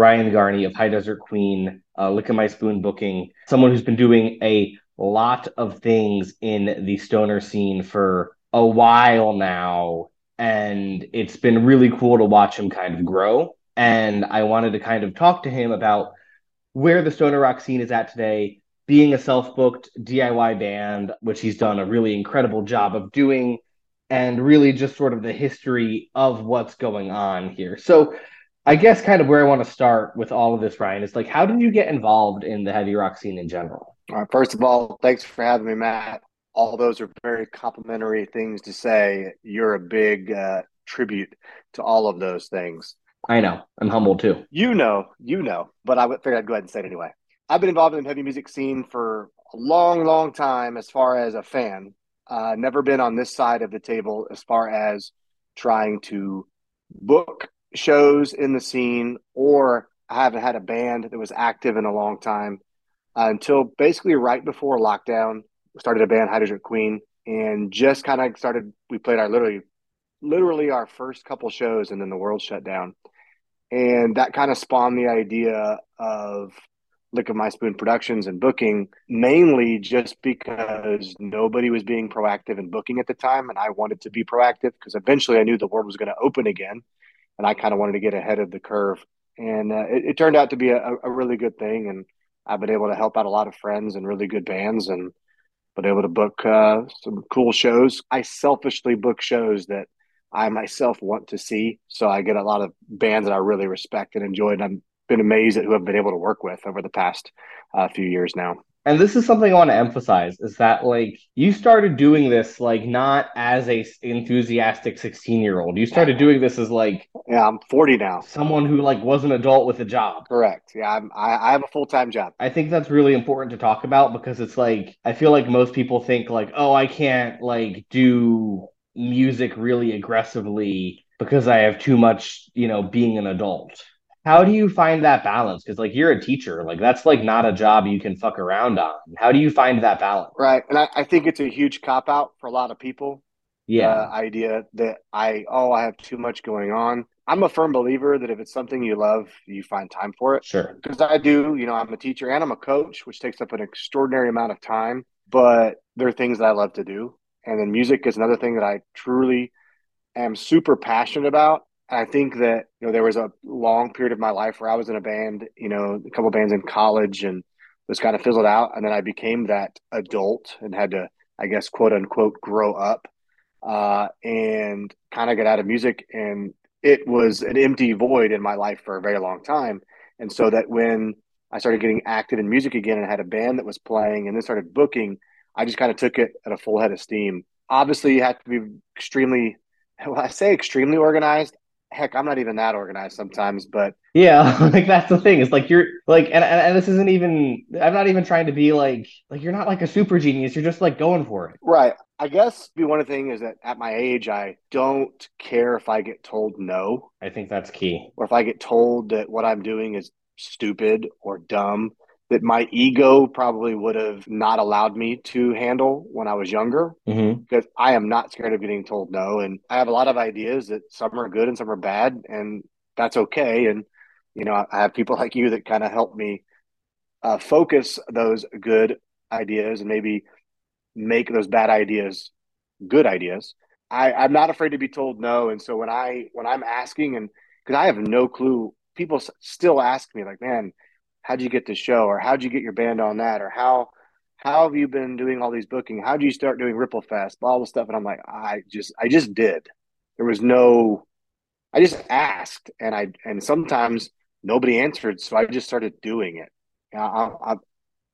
Ryan Garney of High Desert Queen, uh, My Spoon Booking, someone who's been doing a lot of things in the stoner scene for a while now. And it's been really cool to watch him kind of grow. And I wanted to kind of talk to him about where the stoner rock scene is at today, being a self booked DIY band, which he's done a really incredible job of doing, and really just sort of the history of what's going on here. So, I guess kind of where I want to start with all of this, Ryan, is like, how did you get involved in the heavy rock scene in general? All right, first of all, thanks for having me, Matt. All those are very complimentary things to say. You're a big uh, tribute to all of those things. I know. I'm humble too. You know, you know, but I figured I'd go ahead and say it anyway. I've been involved in the heavy music scene for a long, long time as far as a fan. Uh, never been on this side of the table as far as trying to book shows in the scene, or I haven't had a band that was active in a long time uh, until basically right before lockdown. Started a band, High Desert Queen, and just kind of started. We played our literally, literally our first couple shows, and then the world shut down, and that kind of spawned the idea of Lick of My Spoon Productions and booking, mainly just because nobody was being proactive in booking at the time, and I wanted to be proactive because eventually I knew the world was going to open again and I kind of wanted to get ahead of the curve. And uh, it, it, turned out to be a, a, really good thing, and I've been able to help out a lot of friends and really good bands, and been able to book uh, some cool shows. I selfishly book shows that I myself want to see, so I get a lot of bands that I really respect and enjoy, and I've been amazed at who I've been able to work with over the past uh, few years now and this is something I want to emphasize is that like you started doing this like not as a enthusiastic 16 year old. You started doing this as like yeah, I'm 40 now. Someone who like was an adult with a job. Correct. Yeah, I'm, I, I have a full time job. I think that's really important to talk about because it's like I feel like most people think like oh I can't like do music really aggressively because I have too much you know being an adult how do you find that balance? Because like you're a teacher like that's like not a job you can fuck around on. How do you find that balance? Right and i, I think it's a huge cop out for a lot of people yeah. uh, idea that i oh i have too much going on. I'm a firm believer that if it's something you love you find time for it. Sure. Because i do you know i'm a teacher and i'm a coach which takes up an extraordinary amount of time but there are things that i love to do. And then music is another thing that i truly am super passionate about I think that you know there was a long period of my life where I was in a band, you know, a couple bands in college, and was kind of fizzled out, and then I became that adult and had to, I guess, quote unquote, grow up, uh, and kind of get out of music, and it was an empty void in my life for a very long time, and so that when I started getting active in music again and had a band that was playing, and then started booking, I just kind of took it at a full head of steam. Obviously, you have to be extremely well, I say extremely organized. Heck, I'm not even that organized sometimes, but yeah, like that's the thing. It's like you're like, and, and and this isn't even. I'm not even trying to be like like you're not like a super genius. You're just like going for it. right. I guess be one thing is that at my age, I don't care if I get told no I think that's key. or if I get told that what I'm doing is stupid or dumb. That my ego probably would have not allowed me to handle when I was younger. Mm-hmm. because I am not scared of getting told no. And I have a lot of ideas that some are good and some are bad, and that's okay. And, you know, I have people like you that kind of help me uh, focus those good ideas and maybe make those bad ideas good ideas. I, I'm not afraid to be told no. And so when I, when I'm asking and because I have no clue, people s- still ask me like, man, how'd you get this show? Or how'd you get your band on that? Or how, how have you been doing all these booking? How would you start doing Ripple Fest? All the stuff. And I'm like, I just, I just did. There was no, I just asked, and I, and sometimes nobody answered, so I just started doing it. I, I,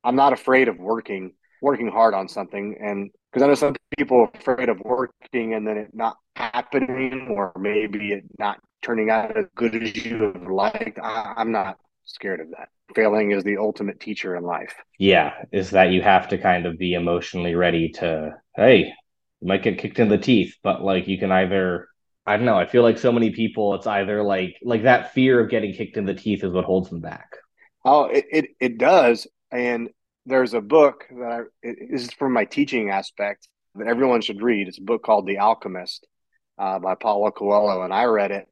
I'm not afraid of working, working hard on something, and because I know some people are afraid of working and then it not happening, or maybe it not turning out as good as you have liked. I, I'm not scared of that. Failing is the ultimate teacher in life. Yeah, is that you have to kind of be emotionally ready to, hey, you might get kicked in the teeth, but like you can either, I don't know, I feel like so many people, it's either like like that fear of getting kicked in the teeth is what holds them back. Oh, it, it, it does. And there's a book that I, it, this is from my teaching aspect that everyone should read. It's a book called The Alchemist uh, by Paulo Coelho. And I read it.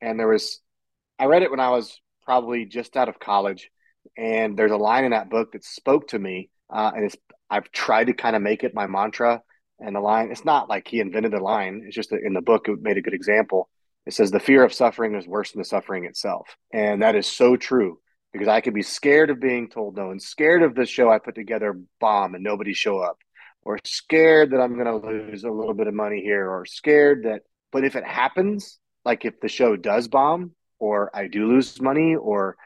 And there was, I read it when I was probably just out of college. And there's a line in that book that spoke to me. Uh, and it's, I've tried to kind of make it my mantra. And the line, it's not like he invented the line. It's just in the book, it made a good example. It says, the fear of suffering is worse than the suffering itself. And that is so true because I could be scared of being told no and scared of the show I put together bomb and nobody show up, or scared that I'm going to lose a little bit of money here, or scared that. But if it happens, like if the show does bomb, or I do lose money, or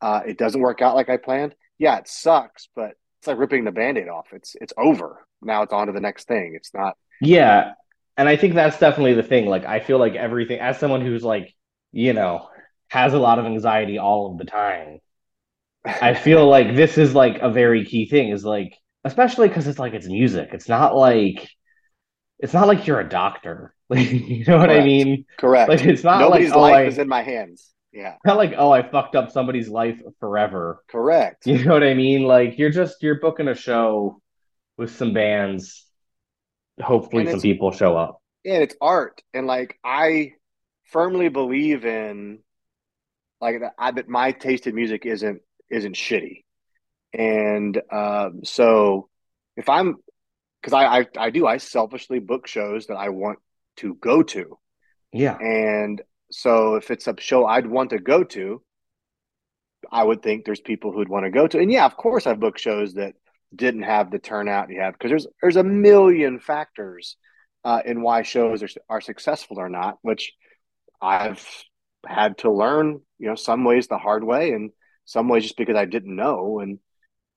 uh, it doesn't work out like I planned, yeah, it sucks. But it's like ripping the band-aid off. It's it's over. Now it's on to the next thing. It's not. Yeah. And I think that's definitely the thing. Like I feel like everything as someone who's like, you know, has a lot of anxiety all of the time. I feel like this is like a very key thing is like especially because it's like it's music. It's not like it's not like you're a doctor. Like you know what I mean? correct. Like it's not Nobody's like oh life I, is in my hands. Yeah, not like oh I fucked up somebody's life forever. correct. You know what I mean? Like you're just you're booking a show with some bands. Hopefully And some people show up. and it's art and like i firmly believe in like that i that my taste in music isn't isn't shitty and um so if i'm because I, I i do i selfishly book shows that i want to go to Yeah. and so if it's a show i'd want to go to i would think there's people who'd want to go to and yeah of course i've booked shows that didn't have the turnout you have because there's there's a million factors uh, in why shows are, are successful or not, which I've had to learn, you know, some ways the hard way and some ways just because I didn't know. And,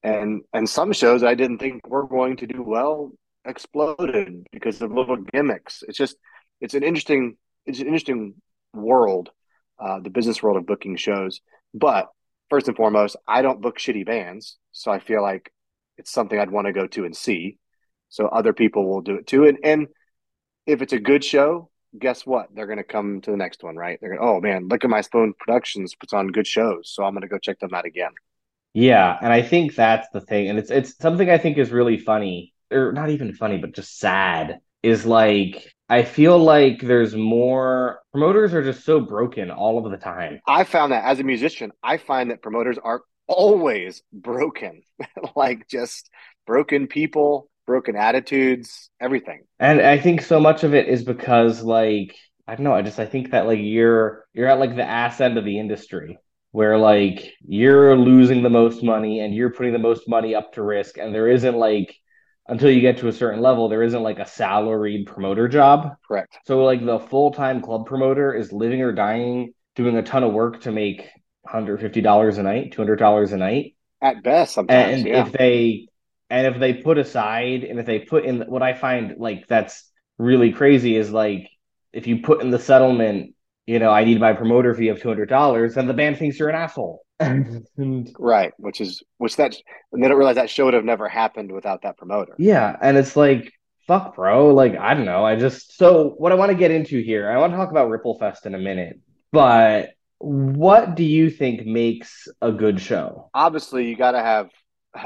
and, and some shows I didn't think were going to do well exploded because of little gimmicks. It's just, it's an interesting, it's an interesting world, uh, the business world of booking shows. But first and foremost, I don't book shitty bands. So I feel like it's something I'd want to go to and see. So other people will do it too. And, and, if it's a good show, guess what? They're going to come to the next one, right? They're going, oh man, Lick of My Spoon Productions puts on good shows, so I'm going to go check them out again. Yeah, and I think that's the thing, and it's it's something I think is really funny, or not even funny, but just sad. Is like I feel like there's more promoters are just so broken all of the time. I found that as a musician, I find that promoters are always broken, like just broken people, broken attitudes, everything. And I think so much of it is because like I don't know, I just I think that like you're you're at like the ass end of the industry where like you're losing the most money and you're putting the most money up to risk and there isn't like until you get to a certain level there isn't like a salaried promoter job. Correct. So like the full-time club promoter is living or dying doing a ton of work to make $150 a night, $200 a night. At best, sometimes. And yeah. if they and if they put aside and if they put in what I find like that's really crazy is like if you put in the settlement you know, I need my promoter fee of two hundred dollars, and the band thinks you're an asshole. and, Right, which is which that and they don't realize that show would have never happened without that promoter. yeah, and it's like, fuck, bro. Like, I don't know. I just so what I want to get into here. I want to talk about Ripple Fest in a minute, but what do you think makes a good show? Obviously, you got to have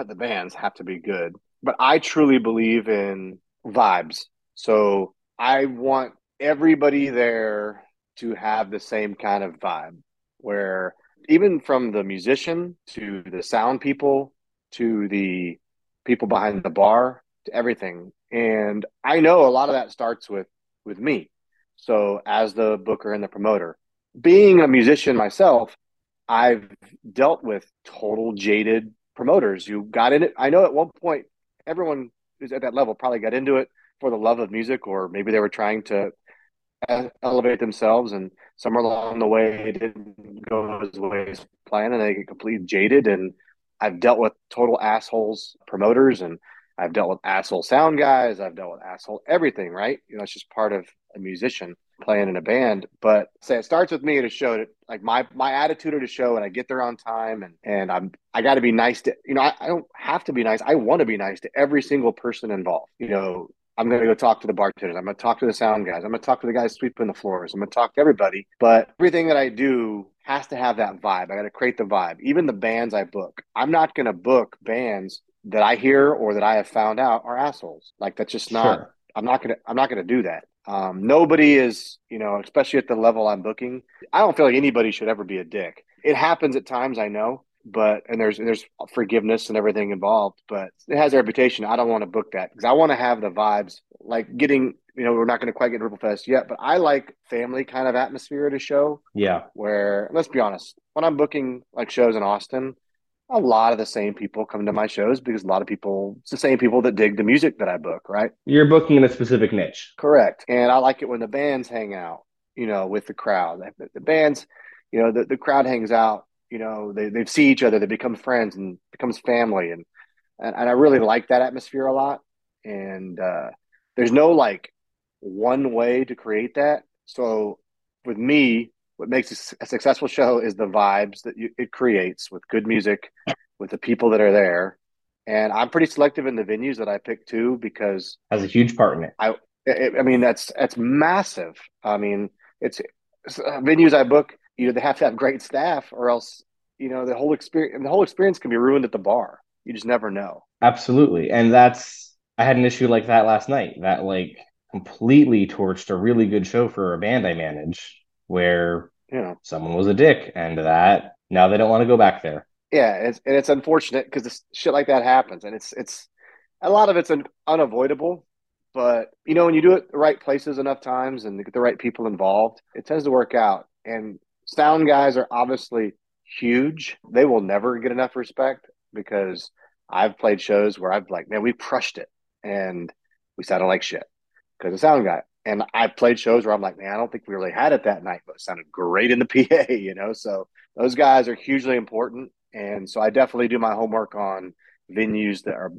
the bands have to be good, but I truly believe in vibes. So I want everybody there to have the same kind of vibe where even from the musician to the sound people to the people behind the bar to everything. And I know a lot of that starts with with me. So as the booker and the promoter, being a musician myself, I've dealt with total jaded promoters who got in it. I know at one point everyone who's at that level probably got into it for the love of music, or maybe they were trying to elevate themselves, and somewhere along the way it didn't go as way as planned, and they get completely jaded. And I've dealt with total assholes promoters, and I've dealt with asshole sound guys. I've dealt with asshole everything. Right? You know, it's just part of a musician playing in a band. But say it starts with me at a show. To, like my my attitude at a show, and I get there on time, and and I'm I got to be nice to you know I, I don't have to be nice. I want to be nice to every single person involved. You know. I'm going to go talk to the bartenders. I'm going to talk to the sound guys. I'm going to talk to the guys sweeping the floors. I'm going to talk to everybody. But everything that I do has to have that vibe. I got to create the vibe. Even the bands I book, I'm not going to book bands that I hear or that I have found out are assholes. Like that's just not. Sure. I'm not gonna. I'm not gonna do that. Um, nobody is, you know, especially at the level I'm booking. I don't feel like anybody should ever be a dick. It happens at times, I know, but and there's there's forgiveness and everything involved. But it has a reputation. I don't want to book that because I want to have the vibes like getting. You know, we're not going to quite get Ripple Fest yet, but I like family kind of atmosphere at a show Yeah. where let's be honest, when I'm booking like shows in Austin, a lot of the same people come to my shows because a lot of people it's the same people that dig the music that I book, right? You're booking in a specific niche. Correct. And I like it when the bands hang out, you know, with the crowd. The, the bands, you know, the, the crowd hangs out, you know, they, they see each other, they become friends and becomes family. And, and, and I really like that atmosphere a lot. And uh, there's no like one way to create that. So with me, what makes a successful show is the vibes that you, it creates with good music, with the people that are there. And I'm pretty selective in the venues that I pick too because Has a huge part in it. I, I mean, that's that's massive. I mean, it's, it's uh, venues I book. You know, they have to have great staff, or else you know the whole experience. The whole experience can be ruined at the bar. You just never know. Absolutely. And that's I had an issue like that last night that like completely torched a really good show for a band I manage where You know, someone was a dick and that now they don't want to go back there. yeah, it's, and it's unfortunate because shit like that happens, and it's it's a lot of it's un, unavoidable. But you know, when you do it the right places enough times and get the right people involved, it tends to work out. And sound guys are obviously huge. They will never get enough respect because I've played shows where I've like, man, we crushed it and we sounded like shit because of sound guy. And I've played shows where I'm like, man, I don't think we really had it that night, but it sounded great in the PA, you know? So those guys are hugely important. And so I definitely do my homework on venues that are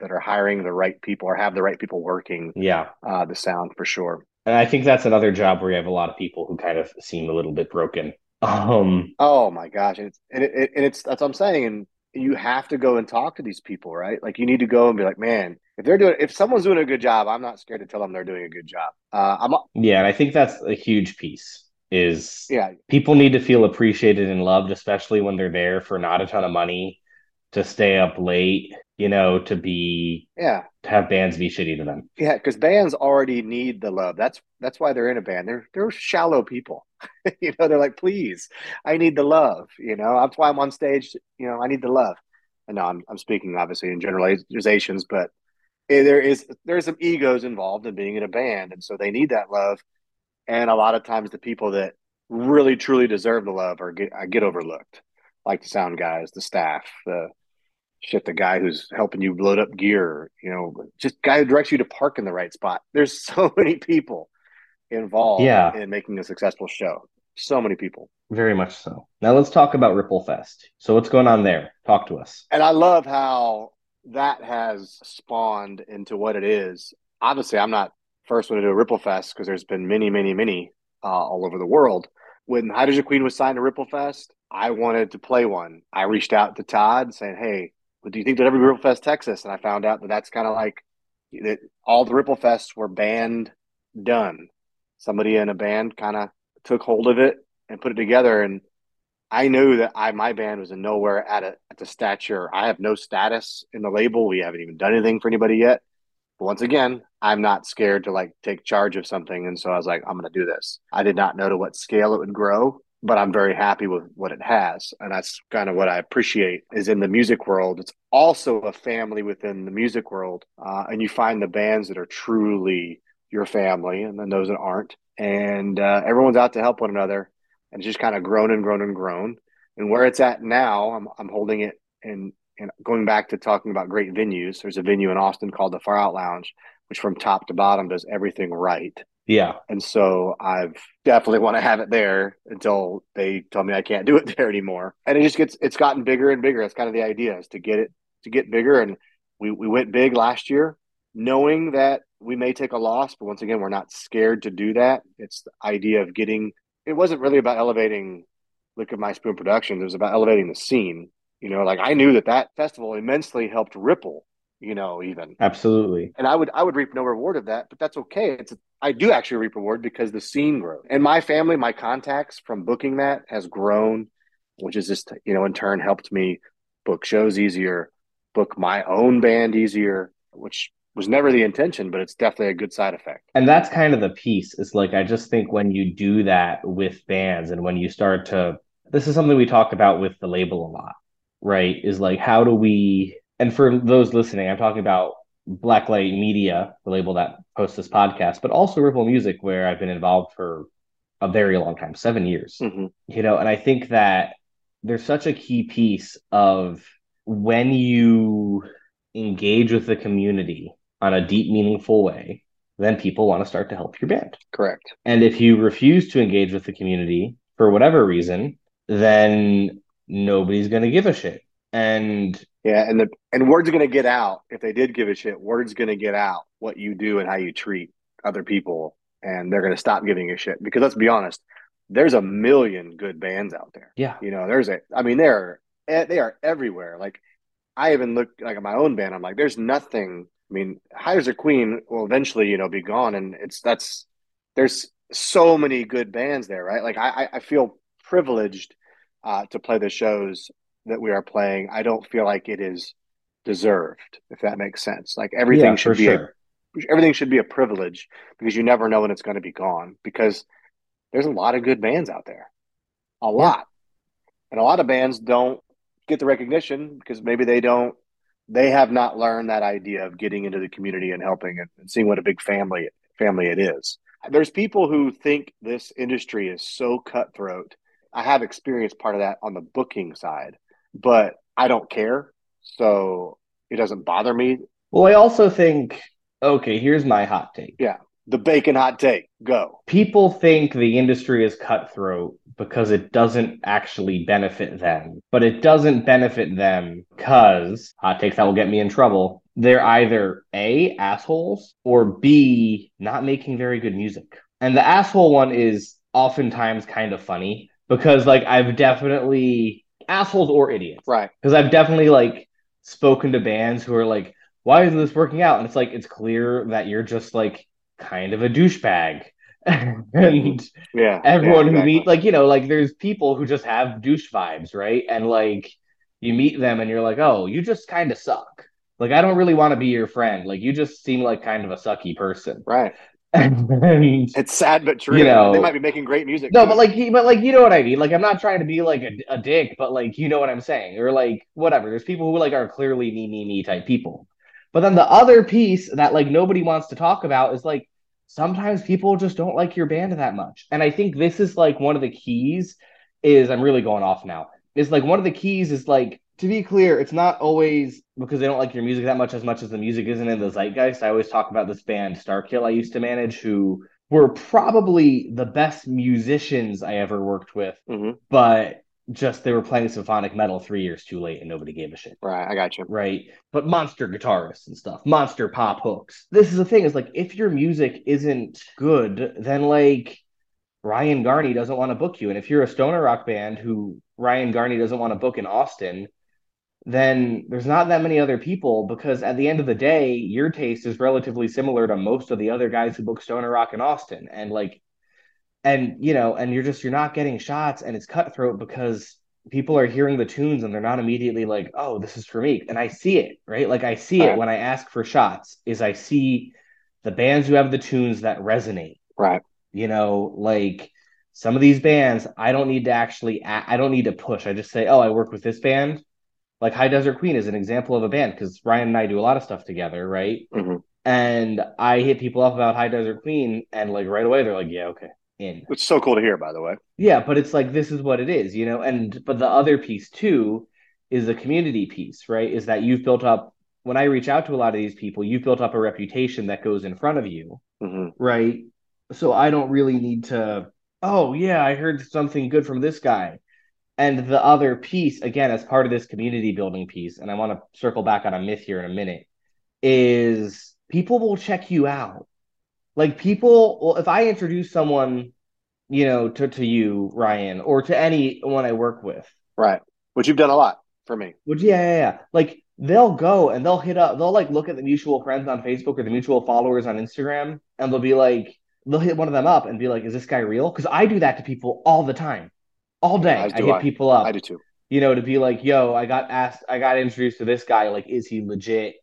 that are hiring the right people or have the right people working Yeah. uh, the sound for sure. And I think that's another job where you have a lot of people who kind of seem a little bit broken. Um Oh my gosh, and it's and, it, and it's that's what I'm saying, and you have to go and talk to these people, right? Like you need to go and be like, man, if they're doing, if someone's doing a good job, I'm not scared to tell them they're doing a good job. Uh, I'm yeah, and I think that's a huge piece is yeah, people need to feel appreciated and loved, especially when they're there for not a ton of money to stay up late, you know, to be yeah, to have bands be shitty to them. yeah, because bands already need the love. That's that's why they're in a band. They're they're shallow people, you know. They're like, please, I need the love. You know, that's why I'm on stage. You know, I need the love. And no, I'm I'm speaking obviously in generalizations, but there is there's some egos involved in being in a band, and so they need that love. And a lot of times, the people that really truly deserve the love are get, get overlooked, like the sound guys, the staff, the shit, the guy who's helping you load up gear, you know, just guy who directs you to park in the right spot. There's so many people involved Yeah. in making a successful show. So many people. Very much so. Now let's talk about Ripple Fest. So what's going on there? Talk to us. And I love how that has spawned into what it is. Obviously, I'm not first one to do a Ripple Fest because there's been many, many, many uh, all over the world. when High Desert Queen was signed to Ripple Fest, I wanted to play one. I reached out to Todd saying, "Hey, what do you think that every Ripple Fest Texas?" And I found out that that's kind of like that all the Ripple Fests were band done. Somebody in a band kind of took hold of it and put it together, and I knew that I my band was in nowhere at a, at the stature. I have no status in the label. We haven't even done anything for anybody yet. But once again, I'm not scared to like take charge of something, and so I was like, I'm going to do this. I did not know to what scale it would grow, but I'm very happy with what it has, and that's kind of what I appreciate. Is in the music world, it's also a family within the music world, uh, and you find the bands that are truly your family, and then those that aren't, and uh, everyone's out to help one another and it's just kind of grown and grown and grown. And where it's at now, I'm I'm holding it and and going back to talking about great venues. There's a venue in Austin called the Far Out Lounge, which from top to bottom does everything right. Yeah. And so I've definitely want to have it there until they tell me I can't do it there anymore. And it just gets it's gotten bigger and bigger. That's kind of the idea is to get it to get bigger. And we, we went big last year, knowing that we may take a loss, but once again, we're not scared to do that. It's the idea of getting it wasn't really about elevating of My Spoon Productions. It was about elevating the scene. You know, like I knew that that festival immensely helped Ripple. You know, even absolutely. And I would I would reap no reward of that, but that's okay. It's I do actually reap reward because the scene grows, and my family, my contacts from booking that has grown, which is just you know in turn helped me book shows easier, book my own band easier, which was never the intention, but it's definitely a good side effect. And that's kind of the piece. Is like I just think when you do that with bands and when you start to this is something we talk about with the label a lot, right? Is like how do we and for those listening, I'm talking about Blacklight Media, the label that hosts this podcast, but also Ripple Music, where I've been involved for a very long time, seven years. Mm-hmm. You know, and I think that there's such a key piece of when you engage with the community on a deep, meaningful way, then people want to start to help your band. Correct. And if you refuse to engage with the community for whatever reason, then nobody's going to give a shit. And yeah, and the and word's going to get out if they did give a shit. Word's going to get out what you do and how you treat other people, and they're going to stop giving a shit. Because let's be honest, there's a million good bands out there. Yeah, you know, there's a. I mean, they're they are everywhere. Like I even look like at my own band. I'm like, there's nothing I mean, High Desert Queen will eventually, you know, be gone, and it's that's there's so many good bands there, right? Like I, I feel privileged uh, to play the shows that we are playing. I don't feel like it is deserved, if that makes sense. Like everything yeah, should be sure. a, everything should be a privilege because you never know when it's going to be gone. Because there's a lot of good bands out there, a lot, and a lot of bands don't get the recognition because maybe they don't they have not learned that idea of getting into the community and helping and, and seeing what a big family family it is. There's people who think this industry is so cutthroat. I have experienced part of that on the booking side, but I don't care. So it doesn't bother me. Well, I also think, okay, here's my hot take. Yeah. The bacon hot take. Go. People think the industry is cutthroat because it doesn't actually benefit them. But it doesn't benefit them because hot takes that will get me in trouble. They're either A, assholes, or B, not making very good music. And the asshole one is oftentimes kind of funny because, like, I've definitely assholes or idiots. Right. Because I've definitely, like, spoken to bands who are like, why isn't this working out? And it's like, it's clear that you're just, like, kind of a douchebag and yeah, everyone yeah, exactly. who meet like you know like there's people who just have douche vibes, right? And like you meet them and you're like, oh, you just kind of suck. Like I don't really want to be your friend. Like you just seem like kind of a sucky person, right? and, it's sad but true. You know, they might be making great music. No, too. but like, but like, you know what I mean. Like, I'm not trying to be like a, a dick, but like, you know what I'm saying, or like, whatever. There's people who like are clearly me, me, me type people. But then the other piece that like nobody wants to talk about is like sometimes people just don't like your band that much. And I think this is like one of the keys is I'm really going off now. Is like one of the keys is like to be clear, it's not always because they don't like your music that much as much as the music isn't in the zeitgeist. I always talk about this band Starkill I used to manage who were probably the best musicians I ever worked with, mm-hmm. but just they were playing symphonic metal three years too late and nobody gave a shit. Right, I got you. Right. But monster guitarists and stuff, monster pop hooks. This is the thing, is like if your music isn't good, then like Ryan Garney doesn't want to book you. And if you're a stoner rock band who Ryan Garney doesn't want to book in Austin, then there's not that many other people because at the end of the day, your taste is relatively similar to most of the other guys who book stoner rock in Austin. And like, and you know, and you're just you're not getting shots, and it's cutthroat because people are hearing the tunes and they're not immediately like, oh, this is for me. And I see it, right? Like I see Right. it when I ask for shots, is I see the bands who have the tunes that resonate Right. you know like some of these bands i don't need to actually I don't need to push i just say oh i work with this band like high desert queen is an example of a band because ryan and i do a lot of stuff together right Mhm. and i hit people up about high desert queen and like right away they're like yeah okay in It's so cool to hear, by the way. yeah but it's like this is what it is you know and but the other piece too is the community piece right is that you've built up when i reach out to a lot of these people you've built up a reputation that goes in front of you hmm right? So I don't really need to, oh, yeah, I heard something good from this guy. And the other piece, again, as part of this community building piece, and I want to circle back on a myth here in a minute, is people will check you out. Like people, well, if I introduce someone, you know, to, to you, Ryan, or to anyone I work with, Right. Which you've done a lot for me. which yeah, yeah, yeah. Like they'll go and they'll hit up, they'll like look at the mutual friends on Facebook or the mutual followers on Instagram, and they'll be like, they'll hit one of them up and be like, "Is this guy real?" Because I do that to people all the time, all day. I hit I. people up, I do too. you know, to be like, "Yo, I got asked, I got introduced to this guy. Like, is he legit,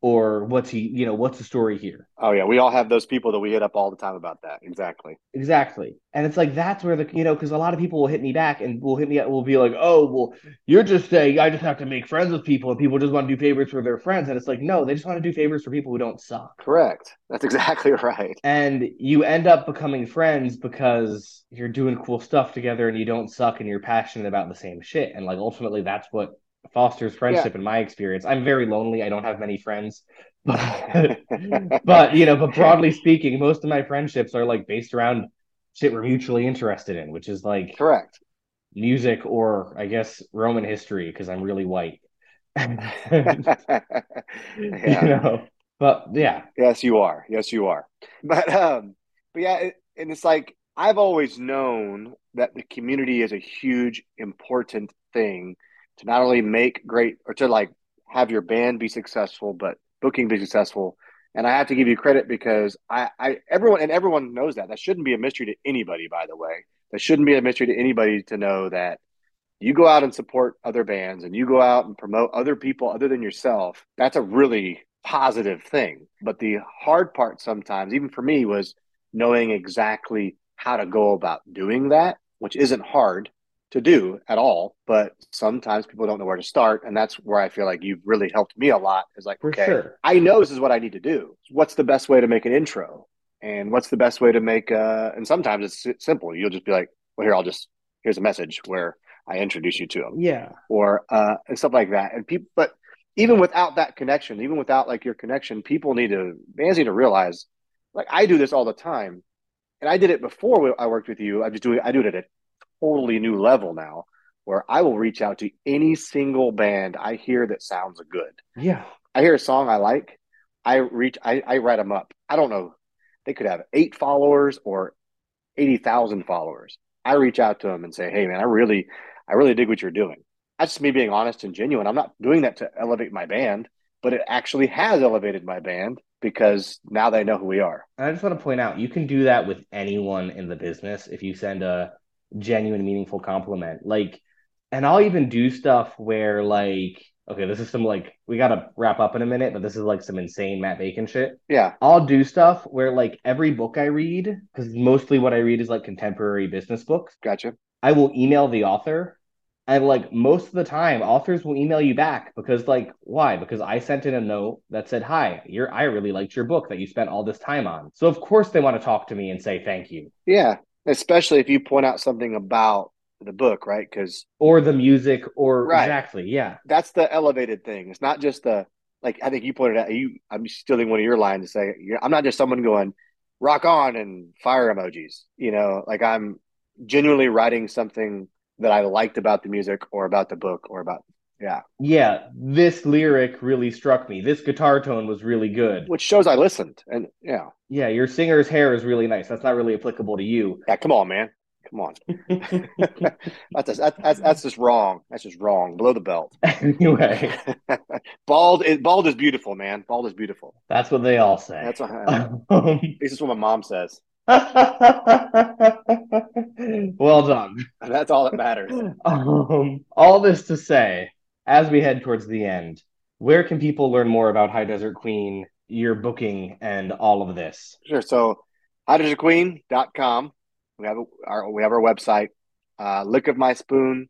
or what's he? You know, what's the story here?" Oh yeah, we all have those people that we hit up all the time about that. Exactly. Exactly. And it's like that's where the you know because a lot of people will hit me back and will hit me will be like, oh well, you're just saying I just have to make friends with people and people just want to do favors for their friends and it's like no, they just want to do favors for people who don't suck. Correct. That's exactly right. And you end up becoming friends because you're doing cool stuff together and you don't suck and you're passionate about the same shit. And like ultimately that's what fosters friendship in my experience. I'm very lonely. I don't have many friends. But but you know, but broadly speaking, most of my friendships are like based around shit we're mutually interested in, which is like Correct. music or I guess Roman history because I'm really white. yeah. You know, but yeah, Yes, you are. Yes, you are. But um, but yeah, it, and it's like I've always known that the community is a huge, important thing to not only make great or to like have your band be successful, but booking be successful. And I have to give you credit because I, I everyone and everyone knows that. That shouldn't be a mystery to anybody, by the way. That shouldn't be a mystery to anybody to know that you go out and support other bands and you go out and promote other people other than yourself. That's a really positive thing. But the hard part sometimes, even for me, was knowing exactly how to go about doing that, which isn't hard to do at all. But sometimes people don't know where to start. And that's where I feel like you've really helped me a lot is like, for okay, sure. I know this is what I need to do. What's the best way to make an intro? And what's the best way to make, uh, and sometimes it's simple. You'll just be like, well, here, I'll just, here's a message where I introduce you to them Yeah. or, uh, and stuff like that. And people, but even without that connection, even without like your connection, people need to, bands need to realize, like I do this all the time. And I did it before I worked with you. I just do it, I do it at totally new level now where I will reach out to any single band I hear that sounds good. Yeah. I hear a song I like, I reach, I, I write them up. I don't know, they could have eight followers or eighty thousand followers. I reach out to them and say, "Hey, man, I really, I really dig what you're doing." That's just me being honest and genuine. I'm not doing that to elevate my band, but it actually has elevated my band because now they know who we are. And I just want to point out, you can do that with anyone in the business if you send a genuine, meaningful compliment. Like, and I'll even do stuff where, like, okay, this is some like, we got to wrap up in a minute, but this is like some insane Matt Bacon shit. Yeah, I'll do stuff where, like, every book I read, because mostly what I read is like contemporary business books, gotcha. I will email the author. And like most of the time, authors will email you back because, like, why? Because I sent in a note that said, "Hi, you're I really liked your book that you spent all this time on." So of course they want to talk to me and say thank you, Yeah, especially if you point out something about the book, right? Because or the music, or Right. exactly, yeah, that's the elevated thing. It's not just the like. I think you pointed out. You, I'm stealing one of your lines to say, you're- I'm not just someone going rock on and fire emojis. You know, like I'm genuinely writing something that I liked about the music or about the book or about Yeah. Yeah, this lyric really struck me. This guitar tone was really good. Which shows I listened. And yeah. Yeah, your singer's hair is really nice. That's not really applicable to you. Yeah, come on, man. Come on. that's, just, that's that's just wrong. That's just wrong. Below the belt. anyway, bald is bald is beautiful, man. Bald is beautiful. That's what they all say. That's what. Um, this is what my mom says. well done. That's all that matters. Um, all this to say, as we head towards the end, where can people learn more about High Desert Queen, your booking, and all of this? Sure. So, highdesertqueen.com. We have our we have our website. Uh, Lick of My Spoon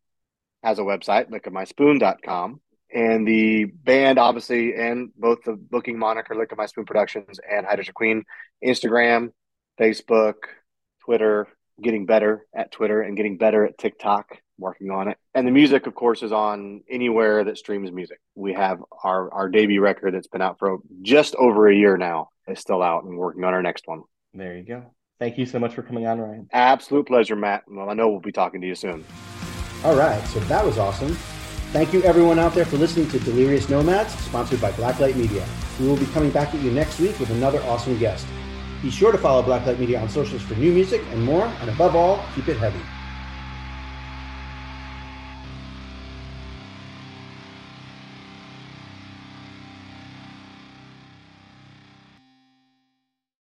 has a website, lickofmyspoon.com. And the band, obviously, and both the booking moniker, Lick of My Spoon Productions and High Desert Queen, Instagram, Facebook, Twitter, getting better at Twitter and getting better at TikTok, working on it. And the music, of course, is on anywhere that streams music. We have our, our debut record that's been out for just over a year now, is still out and working on our next one. There you go. Thank you so much for coming on, Ryan. Absolute pleasure, Matt. Well, I know we'll be talking to you soon. All right. So that was awesome. Thank you, everyone out there, for listening to Delirious Nomads, sponsored by Blacklight Media. We will be coming back at you next week with another awesome guest. Be sure to follow Blacklight Media on socials for new music and more, and above all, keep it heavy.